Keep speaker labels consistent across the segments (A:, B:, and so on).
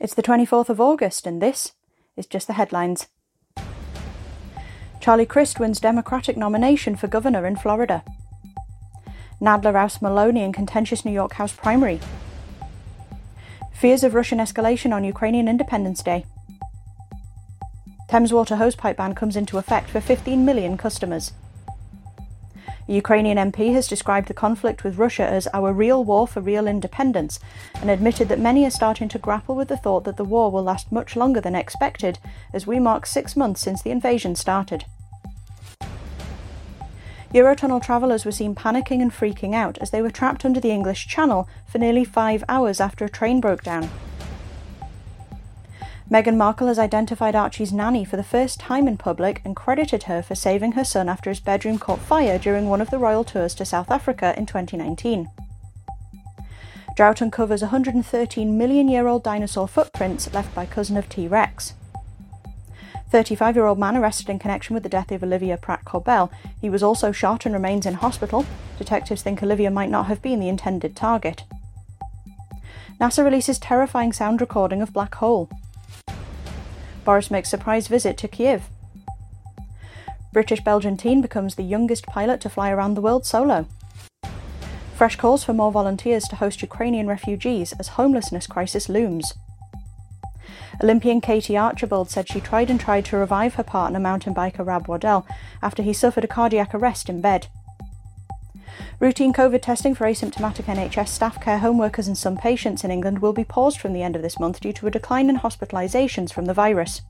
A: It's the 24th of August, and this is just the headlines. Charlie Crist wins Democratic nomination for governor in Florida. Nadler ousts Maloney in contentious New York House primary. Fears of Russian escalation on Ukrainian Independence Day. Thames water hosepipe ban comes into effect for 15 million customers. A Ukrainian MP has described the conflict with Russia as our real war for real independence and admitted that many are starting to grapple with the thought that the war will last much longer than expected as we mark six months since the invasion started. Eurotunnel travellers were seen panicking and freaking out as they were trapped under the English Channel for nearly five hours after a train broke down. Meghan Markle has identified Archie's nanny for the first time in public and credited her for saving her son after his bedroom caught fire during one of the royal tours to South Africa in 2019. Drought uncovers 113 million year old dinosaur footprints left by cousin of T Rex. 35 year old man arrested in connection with the death of Olivia Pratt Korbel. He was also shot and remains in hospital. Detectives think Olivia might not have been the intended target. NASA releases terrifying sound recording of black hole. Boris makes surprise visit to Kiev. British Belgian teen becomes the youngest pilot to fly around the world solo. Fresh calls for more volunteers to host Ukrainian refugees as homelessness crisis looms. Olympian Katie Archibald said she tried and tried to revive her partner, mountain biker Rab Wardell, after he suffered a cardiac arrest in bed. Routine COVID testing for asymptomatic NHS staff, care home workers, and some patients in England will be paused from the end of this month due to a decline in hospitalisations from the virus.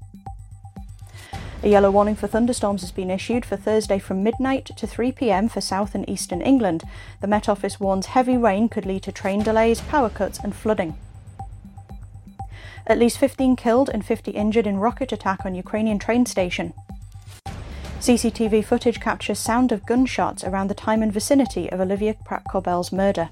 A: A yellow warning for thunderstorms has been issued for Thursday from midnight to 3 pm for south and eastern England. The Met Office warns heavy rain could lead to train delays, power cuts, and flooding. At least 15 killed and 50 injured in rocket attack on Ukrainian train station. CCTV footage captures sound of gunshots around the time and vicinity of Olivia Pratt Korbel's murder.